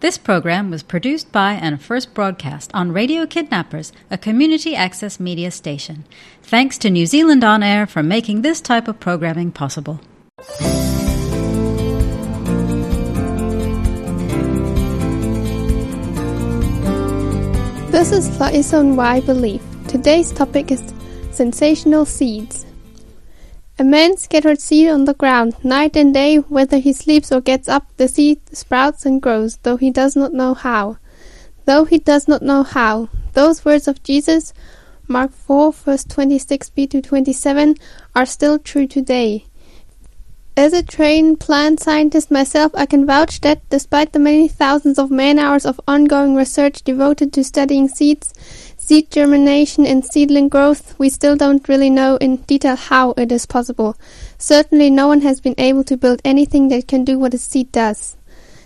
This program was produced by and first broadcast on Radio Kidnappers, a community access media station. Thanks to New Zealand On Air for making this type of programming possible. This is Liaison Why Believe. Today's topic is sensational seeds. A man scattered seed on the ground. Night and day, whether he sleeps or gets up, the seed sprouts and grows, though he does not know how. Though he does not know how. Those words of Jesus, Mark 4, verse 26b to 27, are still true today. As a trained plant scientist myself, I can vouch that, despite the many thousands of man hours of ongoing research devoted to studying seeds, seed germination and seedling growth, we still don't really know in detail how it is possible. Certainly no one has been able to build anything that can do what a seed does.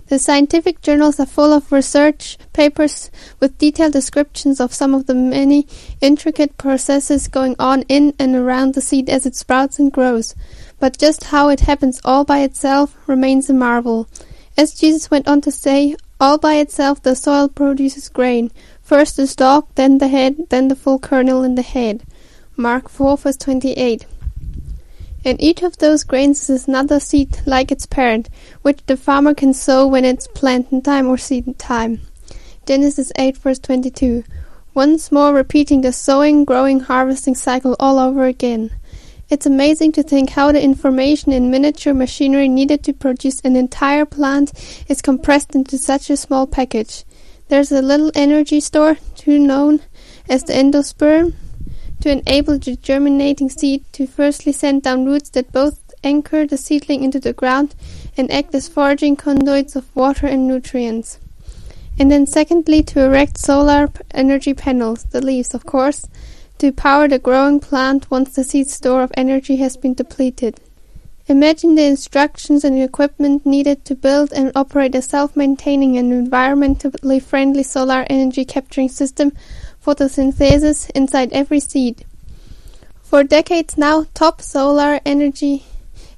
The scientific journals are full of research papers with detailed descriptions of some of the many intricate processes going on in and around the seed as it sprouts and grows. But just how it happens all by itself remains a marvel. As Jesus went on to say, all by itself the soil produces grain, First the stalk, then the head, then the full kernel in the head. Mark 4 verse 28. And each of those grains is another seed like its parent, which the farmer can sow when it's planting time or seed time. Genesis 8 verse 22. Once more repeating the sowing, growing, harvesting cycle all over again. It's amazing to think how the information in miniature machinery needed to produce an entire plant is compressed into such a small package. There's a little energy store, too known as the endosperm, to enable the germinating seed to firstly send down roots that both anchor the seedling into the ground and act as foraging conduits of water and nutrients. And then secondly to erect solar energy panels, the leaves of course, to power the growing plant once the seed store of energy has been depleted. Imagine the instructions and equipment needed to build and operate a self-maintaining and environmentally friendly solar energy capturing system photosynthesis inside every seed. For decades now, top solar energy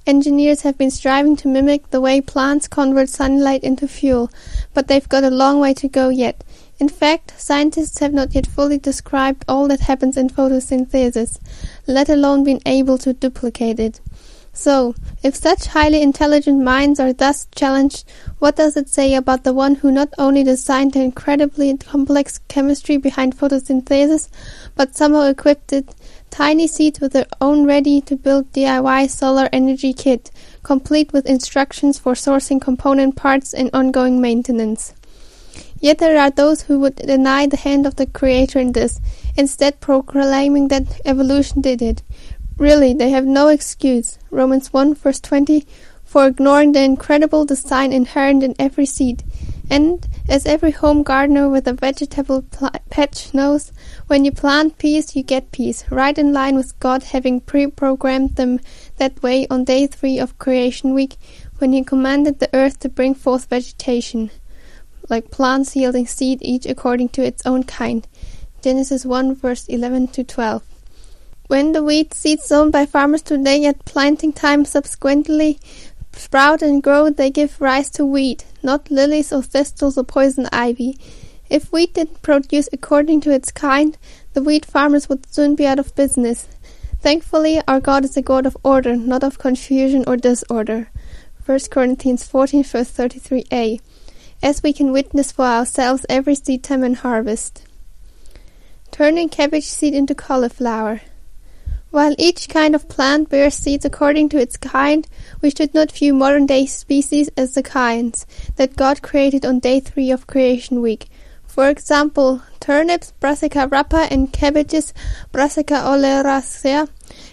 engineers have been striving to mimic the way plants convert sunlight into fuel, but they've got a long way to go yet. In fact, scientists have not yet fully described all that happens in photosynthesis, let alone been able to duplicate it. So, if such highly intelligent minds are thus challenged, what does it say about the one who not only designed the incredibly complex chemistry behind photosynthesis, but somehow equipped it tiny seeds with their own ready-to-build DIY solar energy kit, complete with instructions for sourcing component parts and ongoing maintenance? Yet there are those who would deny the hand of the Creator in this, instead proclaiming that evolution did it. Really, they have no excuse (Romans 1 verse 20) for ignoring the incredible design inherent in every seed. And, as every home gardener with a vegetable patch knows, when you plant peas you get peas, right in line with God having pre-programmed them that way on day three of creation week, when he commanded the earth to bring forth vegetation, like plants yielding seed each according to its own kind. Genesis 1 verse 11 to 12. When the wheat seeds sown by farmers today at planting time subsequently sprout and grow, they give rise to wheat, not lilies or thistles or poison ivy. If wheat didn't produce according to its kind, the wheat farmers would soon be out of business. Thankfully, our God is a God of order, not of confusion or disorder. 1 Corinthians 14 verse 33a, as we can witness for ourselves every seed time and harvest. Turning cabbage seed into cauliflower. While each kind of plant bears seeds according to its kind, we should not view modern-day species as the kinds that God created on day three of creation week. For example, turnips (Brassica rapa) and cabbages (Brassica oleracea)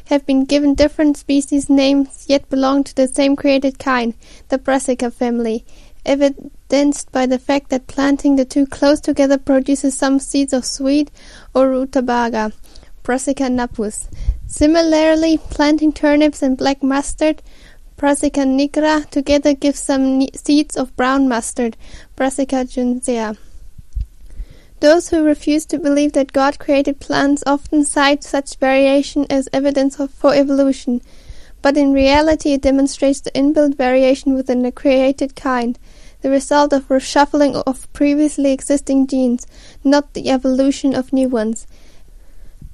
have been given different species names yet belong to the same created kind, the Brassica family, evidenced by the fact that planting the two close together produces some seeds of swede or rutabaga (Brassica napus). Similarly, planting turnips and black mustard (Brassica nigra) together gives some seeds of brown mustard (Brassica juncea). Those who refuse to believe that God created plants often cite such variation as evidence for evolution, but in reality it demonstrates the inbuilt variation within the created kind. the result of reshuffling of previously existing genes, not the evolution of new ones.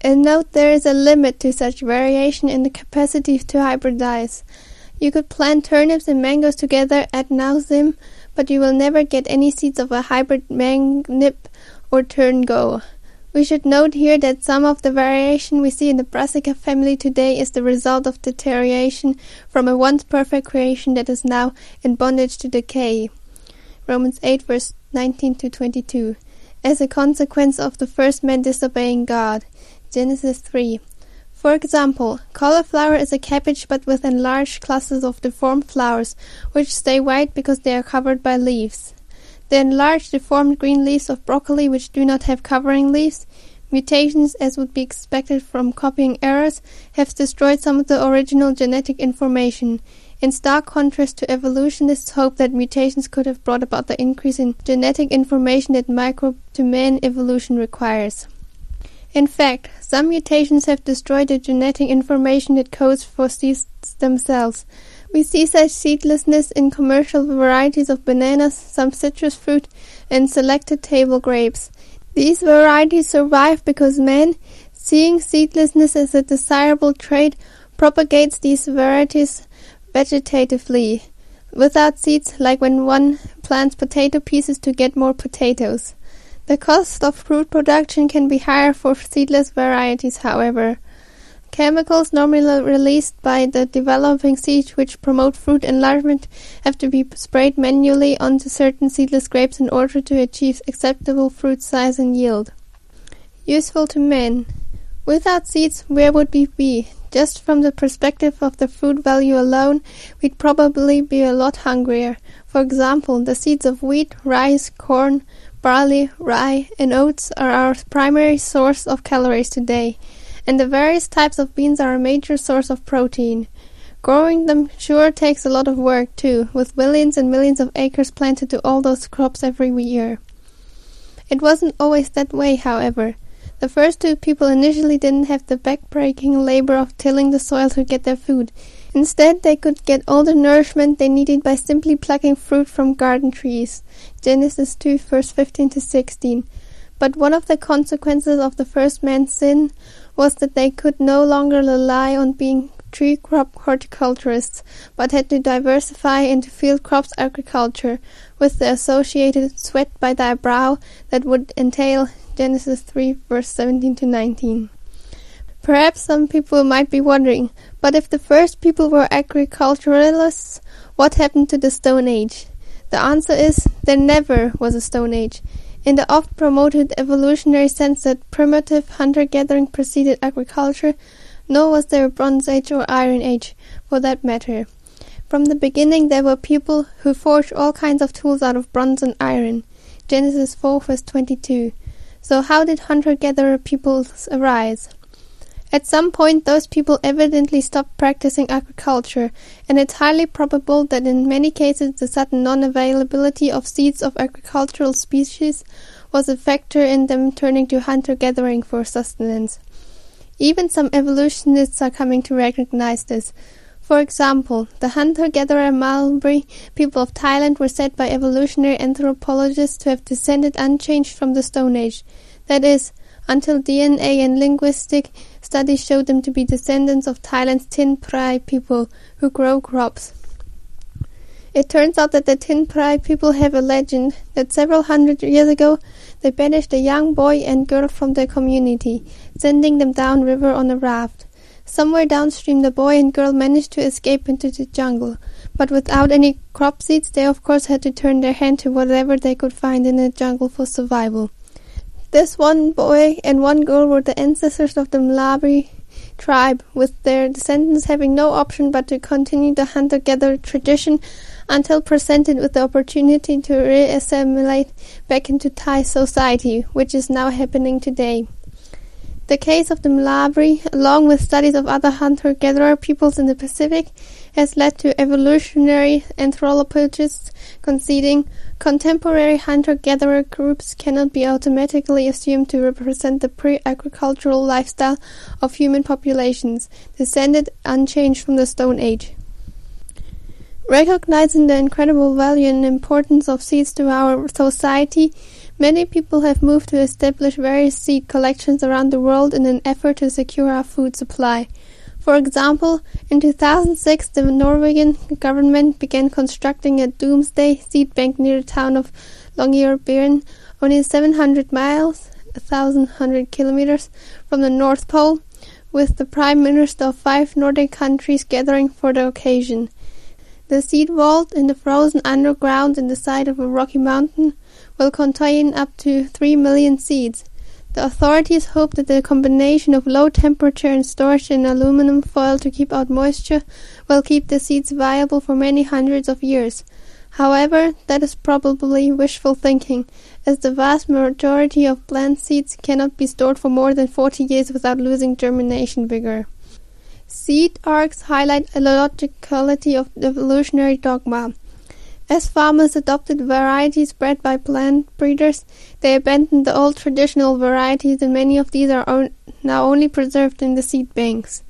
And note there is a limit to such variation in the capacity to hybridize. You could plant turnips and mangoes together ad nauseam, but you will never get any seeds of a hybrid mangnip or turngo. We should note here that some of the variation we see in the Brassica family today is the result of deterioration from a once perfect creation that is now in bondage to decay. Romans 8 verse 19 to 22. As a consequence of the first man disobeying God. Genesis 3. For example, cauliflower is a cabbage but with enlarged clusters of deformed flowers, which stay white because they are covered by leaves. The enlarged deformed green leaves of broccoli which do not have covering leaves, mutations as would be expected from copying errors, have destroyed some of the original genetic information. In stark contrast to evolutionists' hope that mutations could have brought about the increase in genetic information that microbe to man evolution requires. In fact, some mutations have destroyed the genetic information that codes for seeds themselves. We see such seedlessness in commercial varieties of bananas, some citrus fruit, and selected table grapes. These varieties survive because man, seeing seedlessness as a desirable trait, propagates these varieties vegetatively, without seeds, like when one plants potato pieces to get more potatoes. The cost of fruit production can be higher for seedless varieties, however. Chemicals normally released by the developing seed which promote fruit enlargement have to be sprayed manually onto certain seedless grapes in order to achieve acceptable fruit size and yield. Useful to men. Without seeds, where would we be? Just from the perspective of the food value alone, we'd probably be a lot hungrier. For example, the seeds of wheat, rice, corn, barley, rye, and oats are our primary source of calories today, and the various types of beans are a major source of protein. Growing them sure takes a lot of work too, with millions and millions of acres planted to all those crops every year. It wasn't always that way, however. The first two people initially didn't have the back-breaking labor of tilling the soil to get their food. Instead, they could get all the nourishment they needed by simply plucking fruit from garden trees. Genesis 2 verse 15 to 16. But one of the consequences of the first man's sin was that they could no longer rely on being tree crop horticulturists, but had to diversify into field crops agriculture, with the associated sweat by their brow that would entail Genesis 3 verse 17 to 19. Perhaps some people might be wondering, but if the first people were agriculturalists, what happened to the Stone Age? The answer is there never was a Stone Age. In the oft promoted evolutionary sense that primitive hunter gathering preceded agriculture, nor was there a Bronze Age or Iron Age, for that matter. From the beginning there were people who forged all kinds of tools out of bronze and iron. Genesis 4 verse 22. So how did hunter-gatherer peoples arise? At some point those people evidently stopped practicing agriculture, and it's highly probable that in many cases the sudden non-availability of seeds of agricultural species was a factor in them turning to hunter-gathering for sustenance. Even some evolutionists are coming to recognize this. For example, the hunter-gatherer Mlabri people of Thailand were said by evolutionary anthropologists to have descended unchanged from the Stone Age. That is, until DNA and linguistic studies showed them to be descendants of Thailand's Tin Prai people who grow crops. It turns out that the Tin Prai people have a legend that several hundred years ago they banished a young boy and girl from their community, sending them downriver on a raft. Somewhere downstream the boy and girl managed to escape into the jungle, but without any crop seeds they of course had to turn their hand to whatever they could find in the jungle for survival. This one boy and one girl were the ancestors of the Mlabri tribe, with their descendants having no option but to continue the hunter-gatherer tradition until presented with the opportunity to re-assimilate back into Thai society, which is now happening today. The case of the Mlabri, along with studies of other hunter-gatherer peoples in the Pacific, has led to evolutionary anthropologists conceding contemporary hunter-gatherer groups cannot be automatically assumed to represent the pre-agricultural lifestyle of human populations, descended unchanged from the Stone Age. Recognizing the incredible value and importance of seeds to our society, many people have moved to establish various seed collections around the world in an effort to secure our food supply. For example, in 2006 the Norwegian government began constructing a doomsday seed bank near the town of Longyearbyen, only 700 miles, 1,100 kilometers from the North Pole, with the prime minister of five Nordic countries gathering for the occasion. The seed vault in the frozen underground in the side of a rocky mountain will contain up to 3 million seeds. The authorities hope that the combination of low temperature and storage in aluminum foil to keep out moisture will keep the seeds viable for many hundreds of years. However, that is probably wishful thinking, as the vast majority of plant seeds cannot be stored for more than 40 years without losing germination vigor. Seed arks highlight a logicality of evolutionary dogma. As farmers adopted varieties bred by plant breeders, they abandoned the old traditional varieties and many of these are now only preserved in the seed banks.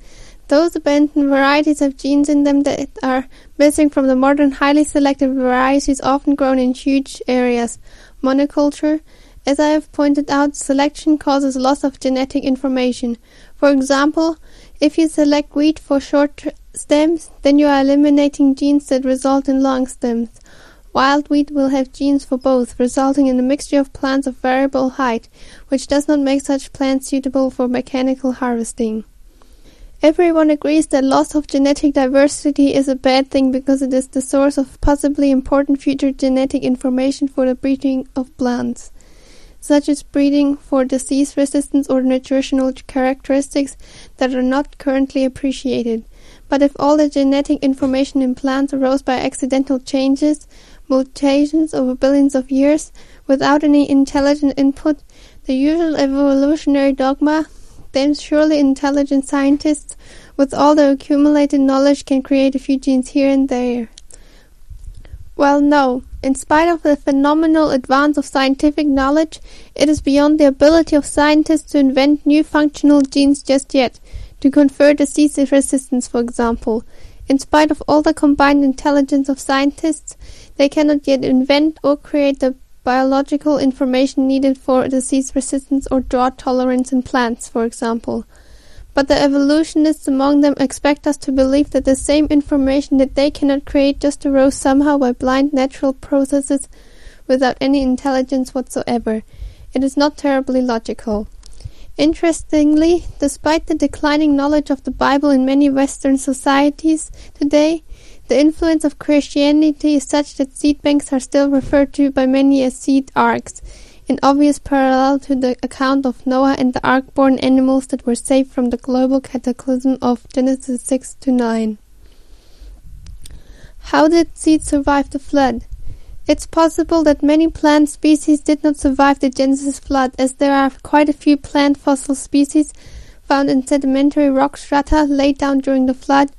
Those abandoned varieties have genes in them that are missing from the modern highly selective varieties often grown in huge areas. Monoculture, as I have pointed out, selection causes loss of genetic information. For example, if you select wheat for short stems, then you are eliminating genes that result in long stems. Wild wheat will have genes for both, resulting in a mixture of plants of variable height, which does not make such plants suitable for mechanical harvesting. Everyone agrees that loss of genetic diversity is a bad thing because it is the source of possibly important future genetic information for the breeding of plants such as breeding for disease resistance or nutritional characteristics that are not currently appreciated. But if all the genetic information in plants arose by accidental changes, mutations over billions of years, without any intelligent input, the usual evolutionary dogma, then surely intelligent scientists, with all their accumulated knowledge, can create a few genes here and there. Well, no. In spite of the phenomenal advance of scientific knowledge, it is beyond the ability of scientists to invent new functional genes just yet, to confer disease resistance, for example. In spite of all the combined intelligence of scientists, they cannot yet invent or create the biological information needed for disease resistance or drought tolerance in plants, for example. But the evolutionists among them expect us to believe that the same information that they cannot create just arose somehow by blind natural processes without any intelligence whatsoever. It is not terribly logical. Interestingly, despite the declining knowledge of the Bible in many Western societies today, the influence of Christianity is such that seed banks are still referred to by many as seed arks in obvious parallel to the account of Noah and the ark-borne animals that were saved from the global cataclysm of Genesis 6 to 9. How did seeds survive the flood? It's possible that many plant species did not survive the Genesis flood, as there are quite a few plant fossil species found in sedimentary rock strata laid down during the flood,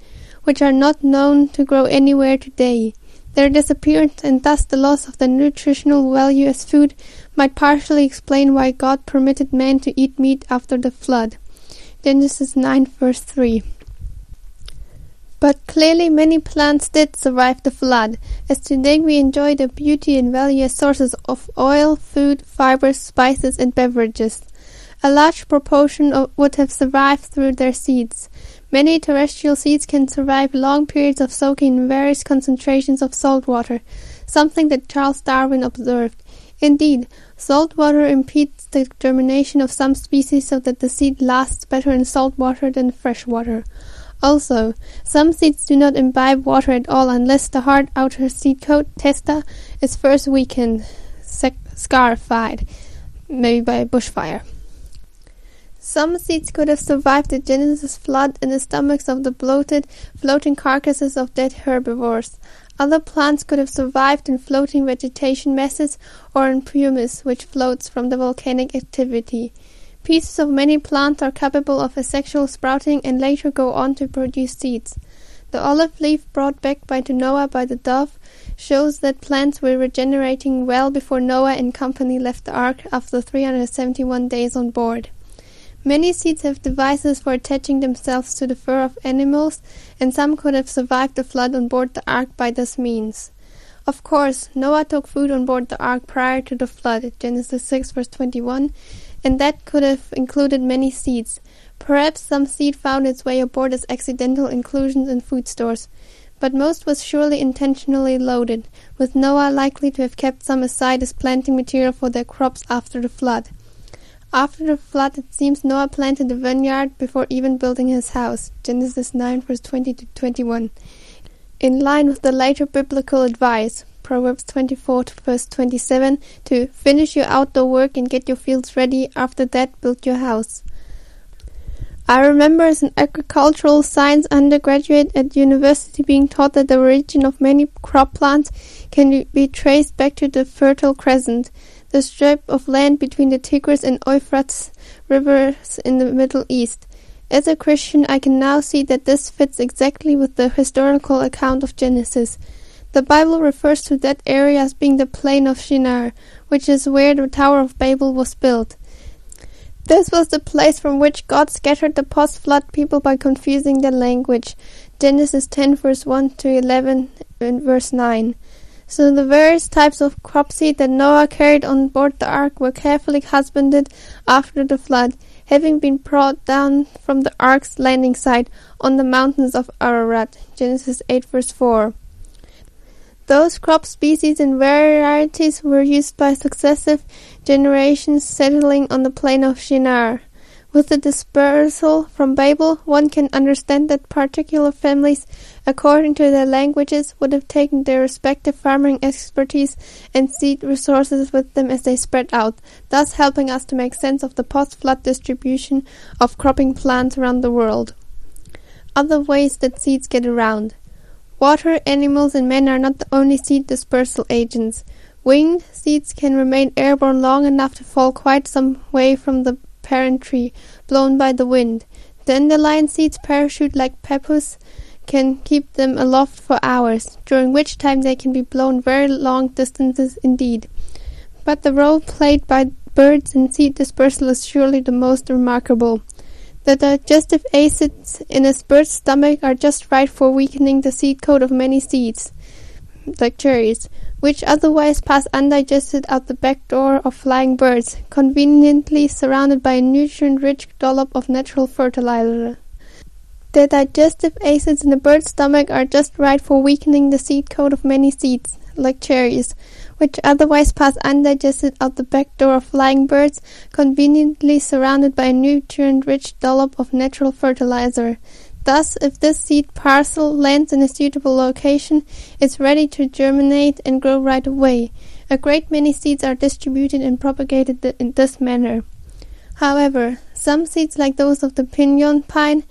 which are not known to grow anywhere today. Their disappearance and thus the loss of their nutritional value as food might partially explain why God permitted man to eat meat after the flood. Genesis 9 verse 3. But clearly many plants did survive the flood, as today we enjoy their beauty and as sources of oil, food, fibers, spices, and beverages. A large proportion of would have survived through their seeds. Many terrestrial seeds can survive long periods of soaking in various concentrations of salt water, something that Charles Darwin observed. Indeed, salt water impedes the germination of some species so that the seed lasts better in salt water than fresh water. Also, some seeds do not imbibe water at all unless the hard outer seed coat, testa, is first weakened, scarified, maybe by a bushfire. Some seeds could have survived the Genesis flood in the stomachs of the bloated, floating carcasses of dead herbivores. Other plants could have survived in floating vegetation masses or in pumice which floats from the volcanic activity. Pieces of many plants are capable of asexual sprouting and later go on to produce seeds. The olive leaf brought back by to Noah by the dove shows that plants were regenerating well before Noah and company left the ark after 371 days on board. Many seeds have devices for attaching themselves to the fur of animals, and some could have survived the flood on board the ark by this means. Of course, Noah took food on board the ark prior to the flood, Genesis 6 verse 21, and that could have included many seeds. Perhaps some seed found its way aboard as accidental inclusions in food stores, but most was surely intentionally loaded, with Noah likely to have kept some aside as planting material for their crops after the flood. After the flood, it seems Noah planted a vineyard before even building his house. Genesis 9 verse 20 to 21. In line with the later biblical advice, Proverbs 24 to verse 27, to finish your outdoor work and get your fields ready, after that build your house. I remember as an agricultural science undergraduate at university being taught that the origin of many crop plants can be traced back to the Fertile Crescent the strip of land between the Tigris and Euphrates rivers in the Middle East. As a Christian, I can now see that this fits exactly with the historical account of Genesis. The Bible refers to that area as being the plain of Shinar, which is where the Tower of Babel was built. This was the place from which God scattered the post-flood people by confusing their language. Genesis 10 verse 1 to 11 and verse 9. So the various types of crop seed that Noah carried on board the ark were carefully husbanded after the flood, having been brought down from the ark's landing site on the mountains of Ararat. Genesis 8 verse 4. Those crop species and varieties were used by successive generations settling on the plain of Shinar. With the dispersal from Babel, one can understand that particular families, according to their languages, would have taken their respective farming expertise and seed resources with them as they spread out, thus helping us to make sense of the post-flood distribution of cropping plants around the world. Other ways that seeds get around. Water, animals, and men are not the only seed dispersal agents. Winged seeds can remain airborne long enough to fall quite some way from the parent tree, blown by the wind. The Dandelion seeds parachute like pappus can keep them aloft for hours, during which time they can be blown very long distances indeed. But the role played by birds in seed dispersal is surely the most remarkable. The digestive acids in a bird's stomach are just right for weakening the seed coat of many seeds, like cherries, which otherwise pass undigested out the back door of flying birds, conveniently surrounded by a nutrient-rich dollop of natural fertilizer. The digestive acids in a bird's stomach are just right for weakening the seed coat of many seeds, like cherries, which otherwise pass undigested out the back door of flying birds, conveniently surrounded by a nutrient-rich dollop of natural fertilizer. Thus, if this seed parcel lands in a suitable location, it's ready to germinate and grow right away. A great many seeds are distributed and propagated in this manner. However, some seeds like those of the pinon pine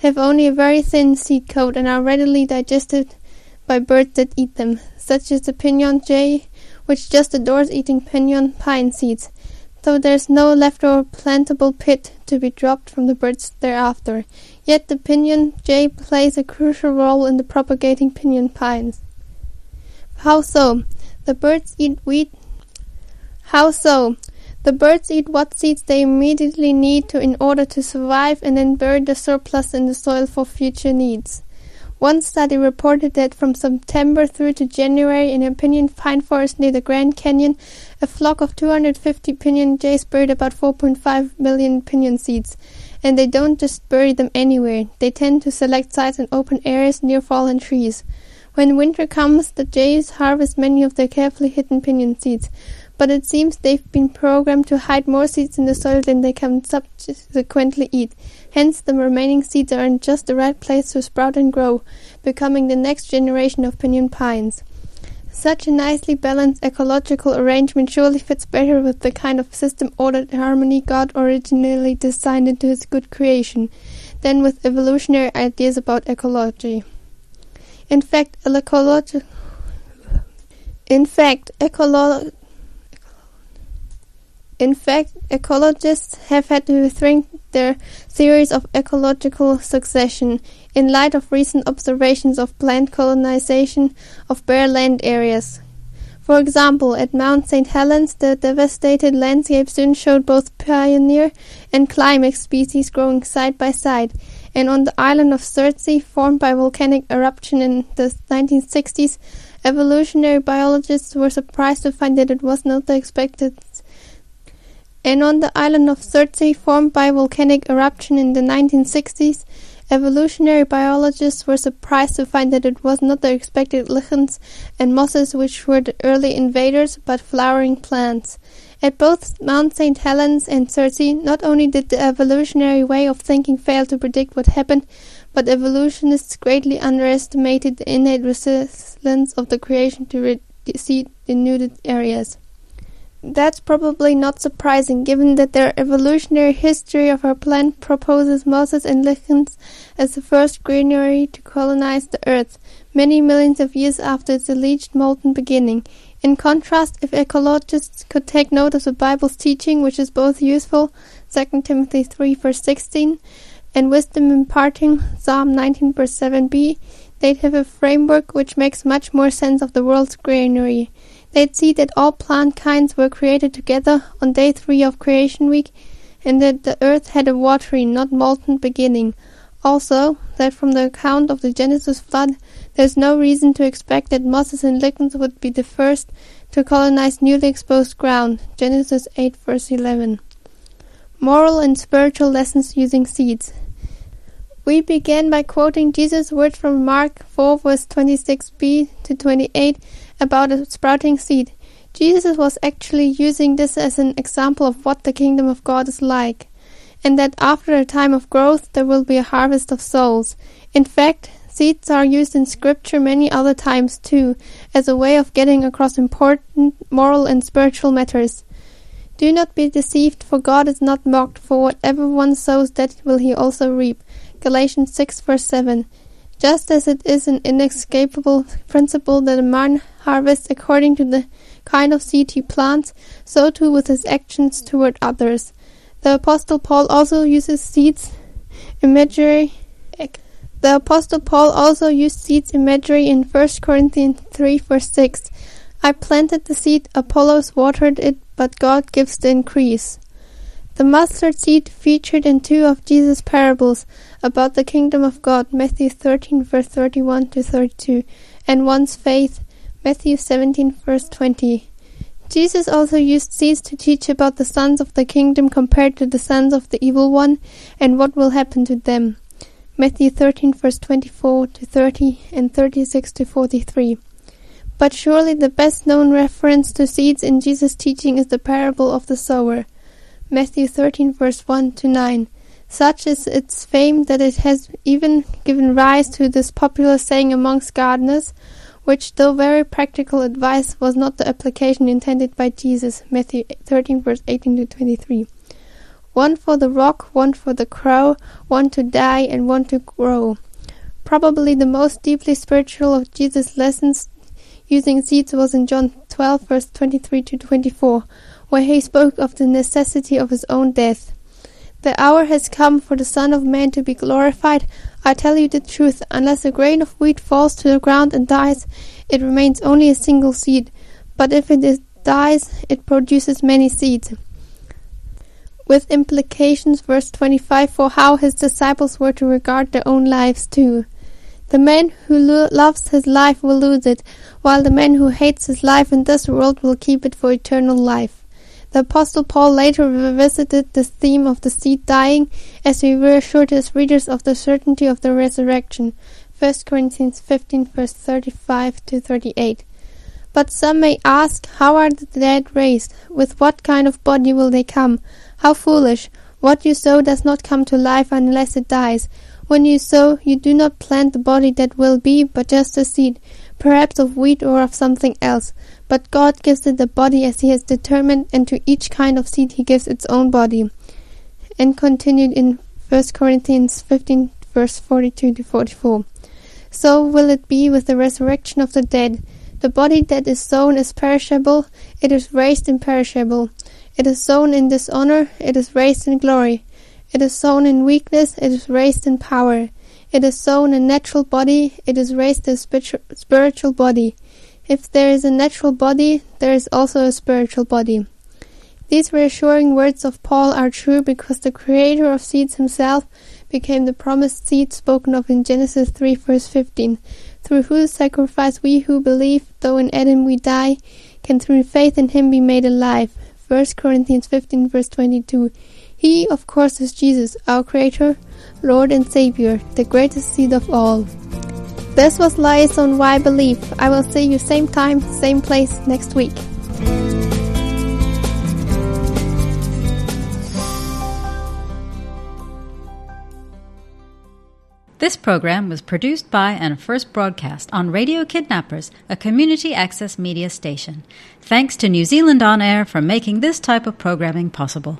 have only a very thin seed coat and are readily digested by birds that eat them, such as the pinon jay, which just adores eating pinon pine seeds, though there is no leftover plantable pit to be dropped from the birds thereafter. Yet the pinon jay plays a crucial role in the propagating pinon pines. How so? The birds eat wheat. How so? The birds eat what seeds they immediately need to in order to survive and then bury the surplus in the soil for future needs. One study reported that from September through to January in a pinon pine forest near the Grand Canyon, a flock of 250 pinon jays buried about 4.5 million pinon seeds. And they don't just bury them anywhere. They tend to select sites in open areas near fallen trees. When winter comes, the jays harvest many of their carefully hidden pinon seeds. But it seems they've been programmed to hide more seeds in the soil than they can subsequently eat. Hence, the remaining seeds are in just the right place to sprout and grow, becoming the next generation of pinon pines. Such a nicely balanced ecological arrangement surely fits better with the kind of system ordered harmony God originally designed into his good creation than with evolutionary ideas about ecology. In fact, ecology in fact, ecolo- in fact, ecologists have had to rethink their theories of ecological succession in light of recent observations of plant colonization of bare land areas. For example, at Mount St. Helens, the devastated landscape soon showed both pioneer and climax species growing side by side, and on the island of Surtsey, formed by volcanic eruption in the 1960s, evolutionary biologists were surprised to find that it was not the expected and on the island of Surtsey, formed by volcanic eruption in the 1960s, evolutionary biologists were surprised to find that it was not the expected lichens and mosses which were the early invaders, but flowering plants. At both Mount St. Helens and Surtsey, not only did the evolutionary way of thinking fail to predict what happened, but evolutionists greatly underestimated the innate resilience of the creation to reseed denuded areas. That's probably not surprising, given that their evolutionary history of our plant proposes mosses and lichens as the first greenery to colonize the Earth, many millions of years after its alleged molten beginning. In contrast, if ecologists could take note of the Bible's teaching, which is both useful, 2 Timothy 3 verse 16, and wisdom imparting, Psalm 19 verse 7b, they'd have a framework which makes much more sense of the world's greenery. They'd see that all plant kinds were created together on day three of creation week, and that the earth had a watery, not molten beginning. Also, that from the account of the Genesis flood, there's no reason to expect that mosses and lichens would be the first to colonize newly exposed ground. Genesis 8 verse 11. Moral and spiritual lessons using seeds. We began by quoting Jesus' words from Mark 4 verse 26b to 28 about a sprouting seed. Jesus was actually using this as an example of what the kingdom of God is like, and that after a time of growth there will be a harvest of souls. In fact, seeds are used in scripture many other times too, as a way of getting across important moral and spiritual matters. Do not be deceived, for God is not mocked, for whatever one sows that will he also reap. Galatians 6 verse 7. Just as it is an inescapable principle that a man harvests according to the kind of seed he plants, so too with his actions toward others. The Apostle Paul also uses seeds imagery. The Apostle Paul also used seeds imagery in 1 Corinthians 3 verse 6. I planted the seed, Apollos watered it, but God gives the increase. The mustard seed featured in two of Jesus' parables about the kingdom of God, Matthew 13 verse 31 to 32, and one's faith, Matthew 17 verse 20. Jesus also used seeds to teach about the sons of the kingdom compared to the sons of the evil one and what will happen to them. Matthew 13 verse 24 to 30 and 36 to 43. But surely the best known reference to seeds in Jesus' teaching is the parable of the sower. Matthew 13 verse 1 to 9. Such is its fame that it has even given rise to this popular saying amongst gardeners, which, though very practical advice, was not the application intended by Jesus. Matthew 13 verse 18 to 23. One for the rock, one for the crow, one to die and one to grow. Probably the most deeply spiritual of Jesus' lessons using seeds was in John 12 verse 23 to 24 where he spoke of the necessity of his own death. The hour has come for the Son of Man to be glorified. I tell you the truth, unless a grain of wheat falls to the ground and dies, it remains only a single seed. But if it is, dies, it produces many seeds. With implications, verse 25, for how his disciples were to regard their own lives too. The man who lo- loves his life will lose it, while the man who hates his life in this world will keep it for eternal life. The Apostle Paul later revisited this theme of the seed dying as he reassured his readers of the certainty of the resurrection. 1 Corinthians 15 verse 35 to 38. But some may ask, how are the dead raised? With what kind of body will they come? How foolish! What you sow does not come to life unless it dies. When you sow, you do not plant the body that will be, but just a seed, perhaps of wheat or of something else. But God gives it a body as He has determined, and to each kind of seed He gives its own body. And continued in 1 Corinthians 15, verse 42 to 44. So will it be with the resurrection of the dead. The body that is sown is perishable, it is raised imperishable. It is sown in dishonor, it is raised in glory. It is sown in weakness, it is raised in power. It is sown a natural body, it is raised a spiritual body. If there is a natural body, there is also a spiritual body. These reassuring words of Paul are true because the creator of seeds himself became the promised seed spoken of in Genesis 3 verse 15, through whose sacrifice we who believe, though in Adam we die, can through faith in him be made alive. 1 Corinthians 15 verse 22. He, of course, is Jesus, our Creator, Lord and Savior, the greatest seed of all. This was Liaison Why Believe. I will see you same time, same place next week. This program was produced by and first broadcast on Radio Kidnappers, a community access media station. Thanks to New Zealand On Air for making this type of programming possible.